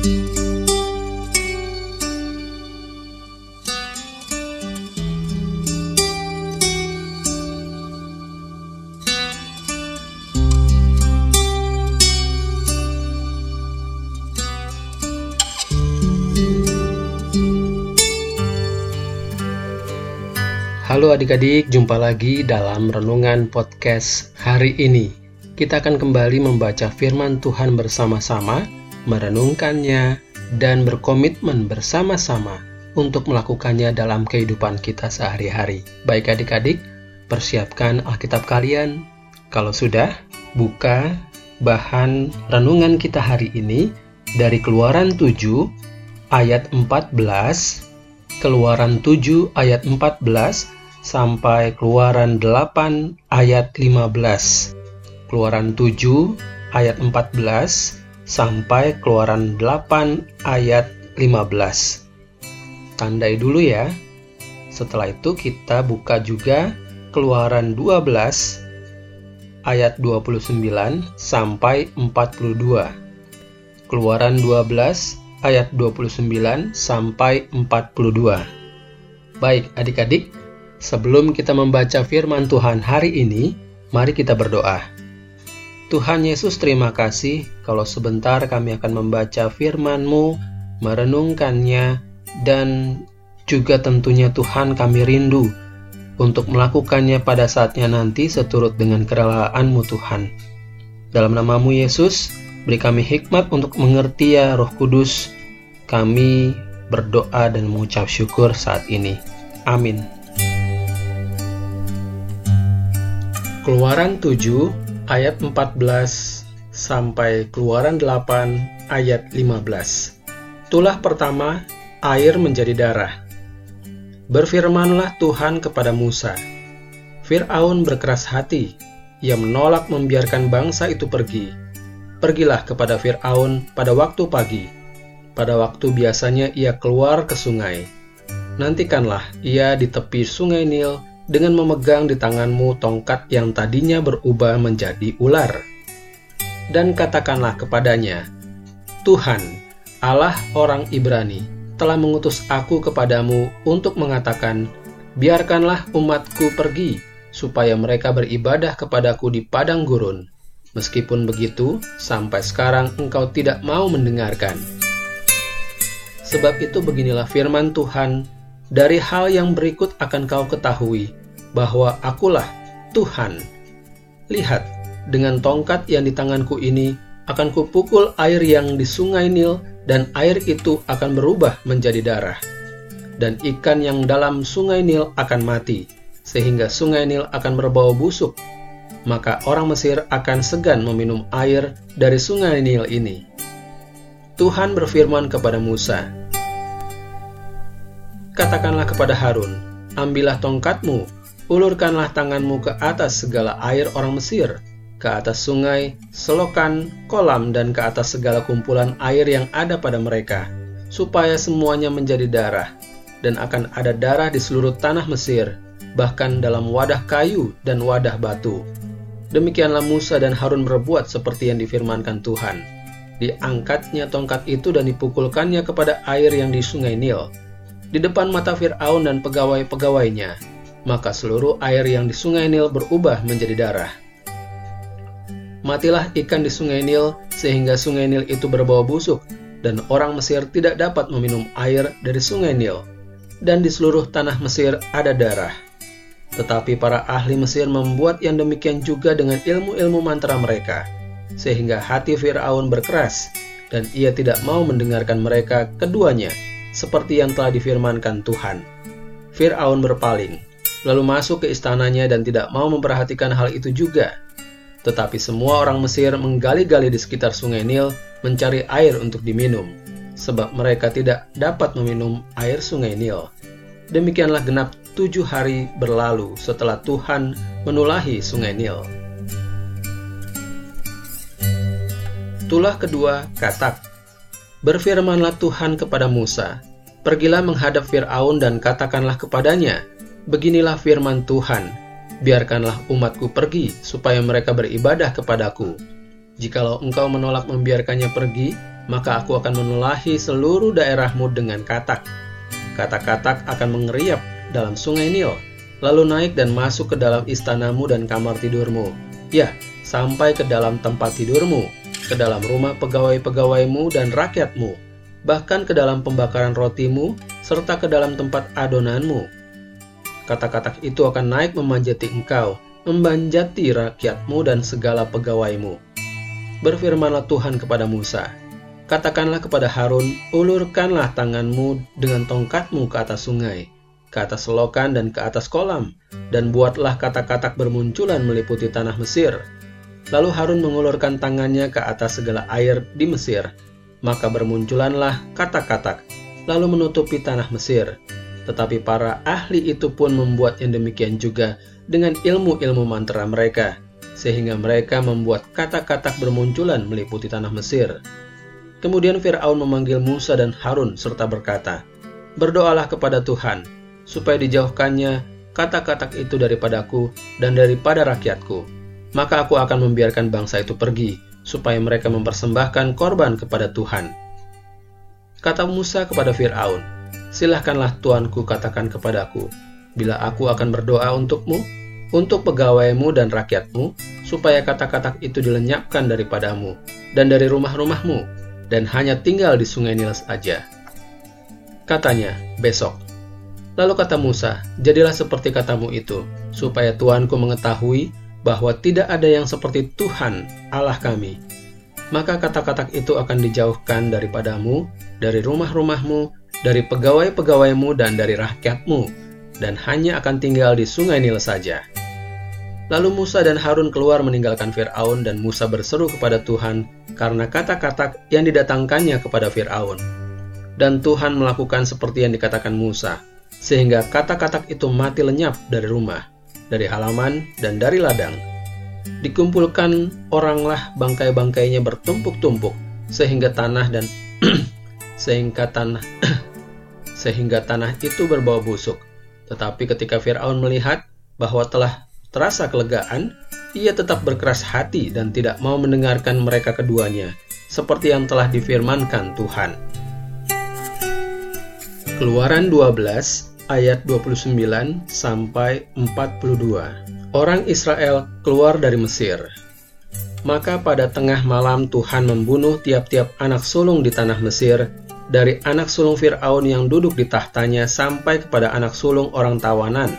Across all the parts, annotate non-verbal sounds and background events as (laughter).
Halo adik-adik, jumpa lagi dalam renungan podcast hari ini. Kita akan kembali membaca firman Tuhan bersama-sama, merenungkannya, dan berkomitmen bersama-sama untuk melakukannya dalam kehidupan kita sehari-hari. Baik adik-adik, persiapkan Alkitab kalian. Kalau sudah, buka bahan renungan kita hari ini dari Keluaran 7 ayat 14 Keluaran 7 ayat 14 sampai Keluaran 8 ayat 15. Keluaran 7 ayat 14 sampai Keluaran 8 ayat 15. Tandai dulu ya. Setelah itu kita buka juga Keluaran 12 ayat 29 sampai 42. Keluaran 12 ayat 29 sampai 42. Baik, adik-adik, Sebelum kita membaca firman Tuhan hari ini, mari kita berdoa. Tuhan Yesus terima kasih kalau sebentar kami akan membaca firman-Mu, merenungkannya, dan juga tentunya Tuhan kami rindu untuk melakukannya pada saatnya nanti seturut dengan kerelaan-Mu Tuhan. Dalam namamu Yesus, beri kami hikmat untuk mengerti ya Roh Kudus. Kami berdoa dan mengucap syukur saat ini. Amin. Keluaran 7 ayat 14 sampai Keluaran 8 ayat 15. Tulah pertama, air menjadi darah. Berfirmanlah Tuhan kepada Musa. Fir'aun berkeras hati, ia menolak membiarkan bangsa itu pergi. Pergilah kepada Fir'aun pada waktu pagi. Pada waktu biasanya ia keluar ke sungai. Nantikanlah ia di tepi sungai Nil dengan memegang di tanganmu tongkat yang tadinya berubah menjadi ular. Dan katakanlah kepadanya, Tuhan, Allah orang Ibrani, telah mengutus aku kepadamu untuk mengatakan, biarkanlah umatku pergi, supaya mereka beribadah kepadaku di padang gurun. Meskipun begitu, sampai sekarang engkau tidak mau mendengarkan. Sebab itu beginilah firman Tuhan, dari hal yang berikut akan kau ketahui, bahwa akulah Tuhan. Lihat, dengan tongkat yang di tanganku ini akan kupukul air yang di sungai Nil dan air itu akan berubah menjadi darah. Dan ikan yang dalam sungai Nil akan mati, sehingga sungai Nil akan berbau busuk. Maka orang Mesir akan segan meminum air dari sungai Nil ini. Tuhan berfirman kepada Musa, Katakanlah kepada Harun, ambillah tongkatmu Ulurkanlah tanganmu ke atas segala air orang Mesir, ke atas sungai, selokan, kolam, dan ke atas segala kumpulan air yang ada pada mereka, supaya semuanya menjadi darah, dan akan ada darah di seluruh tanah Mesir, bahkan dalam wadah kayu dan wadah batu. Demikianlah Musa dan Harun berbuat seperti yang difirmankan Tuhan. Diangkatnya tongkat itu dan dipukulkannya kepada air yang di sungai Nil, di depan mata Fir'aun dan pegawai-pegawainya, maka seluruh air yang di sungai Nil berubah menjadi darah. Matilah ikan di sungai Nil sehingga sungai Nil itu berbau busuk dan orang Mesir tidak dapat meminum air dari sungai Nil. Dan di seluruh tanah Mesir ada darah. Tetapi para ahli Mesir membuat yang demikian juga dengan ilmu-ilmu mantra mereka, sehingga hati Firaun berkeras, dan ia tidak mau mendengarkan mereka keduanya, seperti yang telah difirmankan Tuhan. Firaun berpaling, lalu masuk ke istananya dan tidak mau memperhatikan hal itu juga. Tetapi semua orang Mesir menggali-gali di sekitar sungai Nil mencari air untuk diminum, sebab mereka tidak dapat meminum air sungai Nil. Demikianlah genap tujuh hari berlalu setelah Tuhan menulahi sungai Nil. Tulah kedua, Katak. Berfirmanlah Tuhan kepada Musa, Pergilah menghadap Fir'aun dan katakanlah kepadanya, Beginilah firman Tuhan, biarkanlah umatku pergi, supaya mereka beribadah kepadaku. Jikalau engkau menolak membiarkannya pergi, maka aku akan menulahi seluruh daerahmu dengan katak. Katak-katak akan mengeriap dalam sungai Nil, lalu naik dan masuk ke dalam istanamu dan kamar tidurmu. Ya, sampai ke dalam tempat tidurmu, ke dalam rumah pegawai-pegawaimu dan rakyatmu, bahkan ke dalam pembakaran rotimu, serta ke dalam tempat adonanmu. Kata-kata itu akan naik memanjati engkau, membanjati rakyatmu dan segala pegawaimu. Berfirmanlah Tuhan kepada Musa, Katakanlah kepada Harun, ulurkanlah tanganmu dengan tongkatmu ke atas sungai, ke atas selokan dan ke atas kolam, dan buatlah kata-kata bermunculan meliputi tanah Mesir. Lalu Harun mengulurkan tangannya ke atas segala air di Mesir, maka bermunculanlah kata-kata, lalu menutupi tanah Mesir. Tetapi para ahli itu pun membuat yang demikian juga dengan ilmu-ilmu mantra mereka, sehingga mereka membuat kata-kata bermunculan meliputi tanah Mesir. Kemudian Firaun memanggil Musa dan Harun serta berkata, "Berdoalah kepada Tuhan, supaya dijauhkannya kata-kata itu daripadaku dan daripada rakyatku. Maka aku akan membiarkan bangsa itu pergi, supaya mereka mempersembahkan korban kepada Tuhan." Kata Musa kepada Firaun, "Silahkanlah tuanku katakan kepadaku, bila aku akan berdoa untukmu, untuk pegawaimu dan rakyatmu, supaya kata-kata itu dilenyapkan daripadamu dan dari rumah-rumahmu, dan hanya tinggal di sungai Nil saja. Katanya, besok. Lalu kata Musa, jadilah seperti katamu itu, supaya Tuanku mengetahui bahwa tidak ada yang seperti Tuhan Allah kami. Maka kata-kata itu akan dijauhkan daripadamu, dari rumah-rumahmu, dari pegawai-pegawaimu dan dari rakyatmu, dan hanya akan tinggal di sungai Nil saja. Lalu Musa dan Harun keluar meninggalkan Firaun dan Musa berseru kepada Tuhan karena kata-kata yang didatangkannya kepada Firaun. Dan Tuhan melakukan seperti yang dikatakan Musa, sehingga kata-kata itu mati lenyap dari rumah, dari halaman, dan dari ladang. Dikumpulkan oranglah bangkai-bangkainya bertumpuk-tumpuk, sehingga tanah dan (clears throat) sehingga tanah (clears throat) sehingga tanah itu berbau busuk. Tetapi ketika Firaun melihat bahwa telah Terasa kelegaan, ia tetap berkeras hati dan tidak mau mendengarkan mereka keduanya, seperti yang telah difirmankan Tuhan. Keluaran 12 ayat 29 sampai 42. Orang Israel keluar dari Mesir. Maka pada tengah malam Tuhan membunuh tiap-tiap anak sulung di tanah Mesir, dari anak sulung Firaun yang duduk di tahtanya sampai kepada anak sulung orang tawanan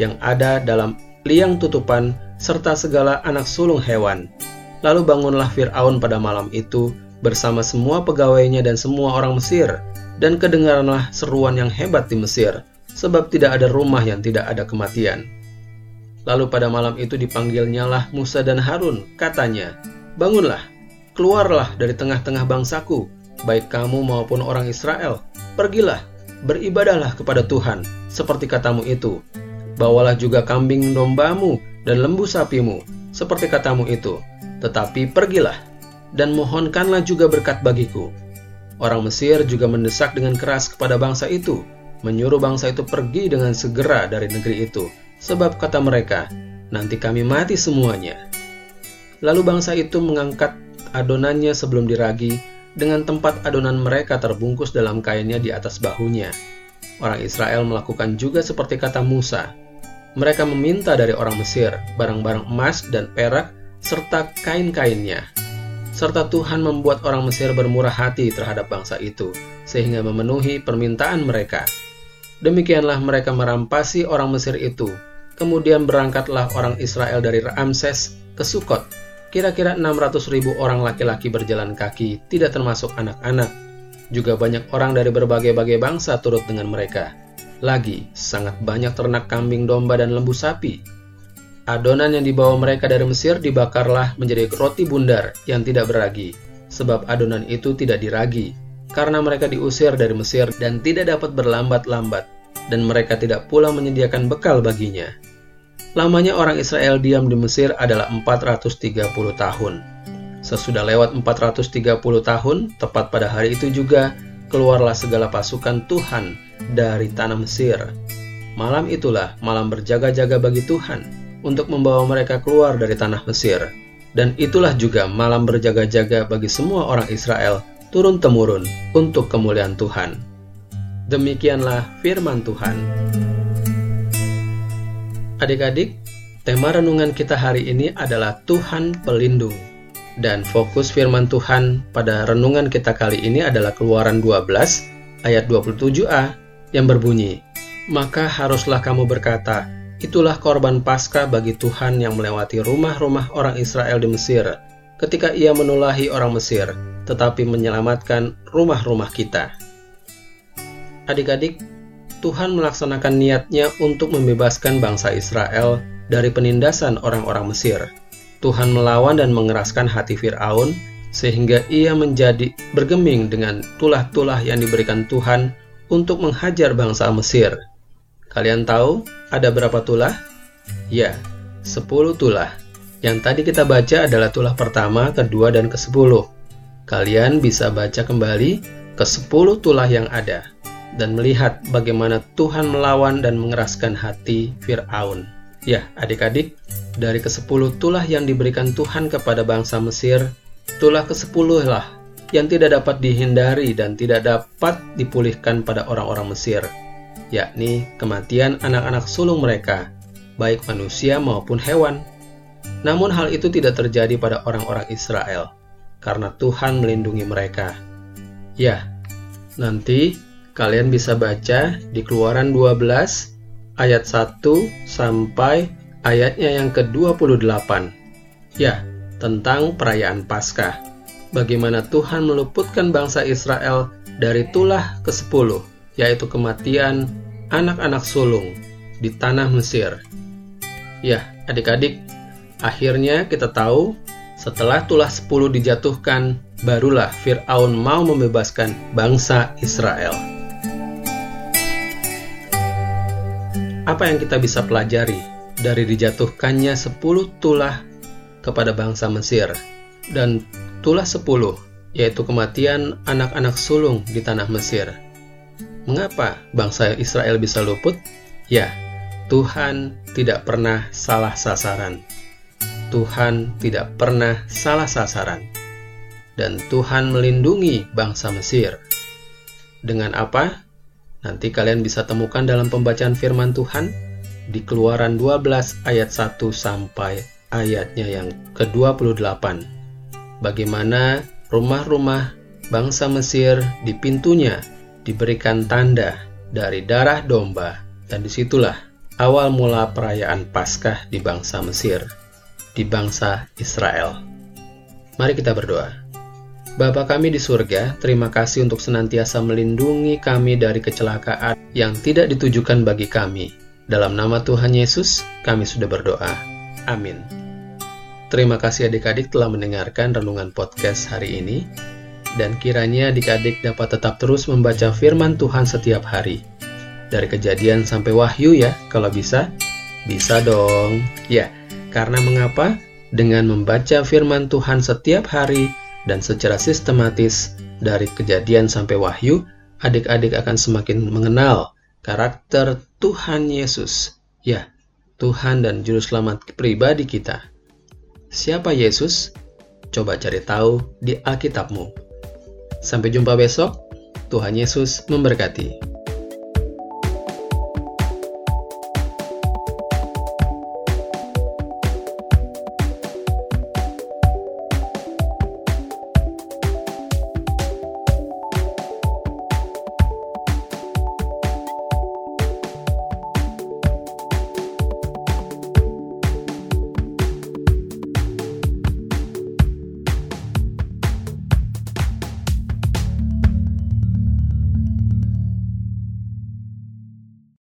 yang ada dalam liang tutupan, serta segala anak sulung hewan. Lalu bangunlah Fir'aun pada malam itu bersama semua pegawainya dan semua orang Mesir, dan kedengaranlah seruan yang hebat di Mesir, sebab tidak ada rumah yang tidak ada kematian. Lalu pada malam itu dipanggilnyalah Musa dan Harun, katanya, Bangunlah, keluarlah dari tengah-tengah bangsaku, baik kamu maupun orang Israel, pergilah, beribadahlah kepada Tuhan, seperti katamu itu, Bawalah juga kambing dombamu dan lembu sapimu, seperti katamu itu. Tetapi pergilah, dan mohonkanlah juga berkat bagiku. Orang Mesir juga mendesak dengan keras kepada bangsa itu, menyuruh bangsa itu pergi dengan segera dari negeri itu, sebab kata mereka, nanti kami mati semuanya. Lalu bangsa itu mengangkat adonannya sebelum diragi, dengan tempat adonan mereka terbungkus dalam kainnya di atas bahunya. Orang Israel melakukan juga seperti kata Musa, mereka meminta dari orang Mesir barang-barang emas dan perak serta kain-kainnya. Serta Tuhan membuat orang Mesir bermurah hati terhadap bangsa itu, sehingga memenuhi permintaan mereka. Demikianlah mereka merampasi orang Mesir itu. Kemudian berangkatlah orang Israel dari Ramses ke Sukot. Kira-kira 600 ribu orang laki-laki berjalan kaki, tidak termasuk anak-anak. Juga banyak orang dari berbagai-bagai bangsa turut dengan mereka lagi, sangat banyak ternak kambing domba dan lembu sapi. Adonan yang dibawa mereka dari Mesir dibakarlah menjadi roti bundar yang tidak beragi, sebab adonan itu tidak diragi, karena mereka diusir dari Mesir dan tidak dapat berlambat-lambat, dan mereka tidak pula menyediakan bekal baginya. Lamanya orang Israel diam di Mesir adalah 430 tahun. Sesudah lewat 430 tahun, tepat pada hari itu juga, keluarlah segala pasukan Tuhan dari tanah Mesir. Malam itulah malam berjaga-jaga bagi Tuhan untuk membawa mereka keluar dari tanah Mesir. Dan itulah juga malam berjaga-jaga bagi semua orang Israel turun-temurun untuk kemuliaan Tuhan. Demikianlah firman Tuhan. Adik-adik, tema renungan kita hari ini adalah Tuhan Pelindung. Dan fokus firman Tuhan pada renungan kita kali ini adalah Keluaran 12 ayat 27a yang berbunyi, Maka haruslah kamu berkata, itulah korban pasca bagi Tuhan yang melewati rumah-rumah orang Israel di Mesir, ketika ia menulahi orang Mesir, tetapi menyelamatkan rumah-rumah kita. Adik-adik, Tuhan melaksanakan niatnya untuk membebaskan bangsa Israel dari penindasan orang-orang Mesir. Tuhan melawan dan mengeraskan hati Firaun sehingga ia menjadi bergeming dengan tulah-tulah yang diberikan Tuhan untuk menghajar bangsa Mesir. Kalian tahu ada berapa tulah? Ya, 10 tulah. Yang tadi kita baca adalah tulah pertama, kedua, dan ke-10. Kalian bisa baca kembali ke 10 tulah yang ada dan melihat bagaimana Tuhan melawan dan mengeraskan hati Fir'aun. Ya, adik-adik, dari ke-10 tulah yang diberikan Tuhan kepada bangsa Mesir, tulah ke-10 lah yang tidak dapat dihindari dan tidak dapat dipulihkan pada orang-orang Mesir, yakni kematian anak-anak sulung mereka, baik manusia maupun hewan. Namun hal itu tidak terjadi pada orang-orang Israel, karena Tuhan melindungi mereka. Ya, nanti Kalian bisa baca di Keluaran 12 ayat 1 sampai ayatnya yang ke-28. Ya, tentang perayaan Paskah. Bagaimana Tuhan meluputkan bangsa Israel dari tulah ke-10, yaitu kematian anak-anak sulung di tanah Mesir. Ya, adik-adik, akhirnya kita tahu setelah tulah 10 dijatuhkan, barulah Fir'aun mau membebaskan bangsa Israel. Apa yang kita bisa pelajari dari dijatuhkannya 10 tulah kepada bangsa Mesir dan tulah 10 yaitu kematian anak-anak sulung di tanah Mesir. Mengapa bangsa Israel bisa luput? Ya, Tuhan tidak pernah salah sasaran. Tuhan tidak pernah salah sasaran. Dan Tuhan melindungi bangsa Mesir. Dengan apa? Nanti kalian bisa temukan dalam pembacaan firman Tuhan di Keluaran 12 ayat 1 sampai ayatnya yang ke-28. Bagaimana rumah-rumah bangsa Mesir di pintunya diberikan tanda dari darah domba dan di situlah awal mula perayaan Paskah di bangsa Mesir, di bangsa Israel. Mari kita berdoa. Bapa kami di surga, terima kasih untuk senantiasa melindungi kami dari kecelakaan yang tidak ditujukan bagi kami. Dalam nama Tuhan Yesus, kami sudah berdoa. Amin. Terima kasih adik-adik telah mendengarkan renungan podcast hari ini. Dan kiranya adik-adik dapat tetap terus membaca firman Tuhan setiap hari. Dari kejadian sampai wahyu ya, kalau bisa. Bisa dong. Ya, karena mengapa? Dengan membaca firman Tuhan setiap hari, dan secara sistematis dari kejadian sampai wahyu, adik-adik akan semakin mengenal karakter Tuhan Yesus. Ya, Tuhan dan Juru Selamat pribadi kita. Siapa Yesus? Coba cari tahu di Alkitabmu. Sampai jumpa besok. Tuhan Yesus memberkati.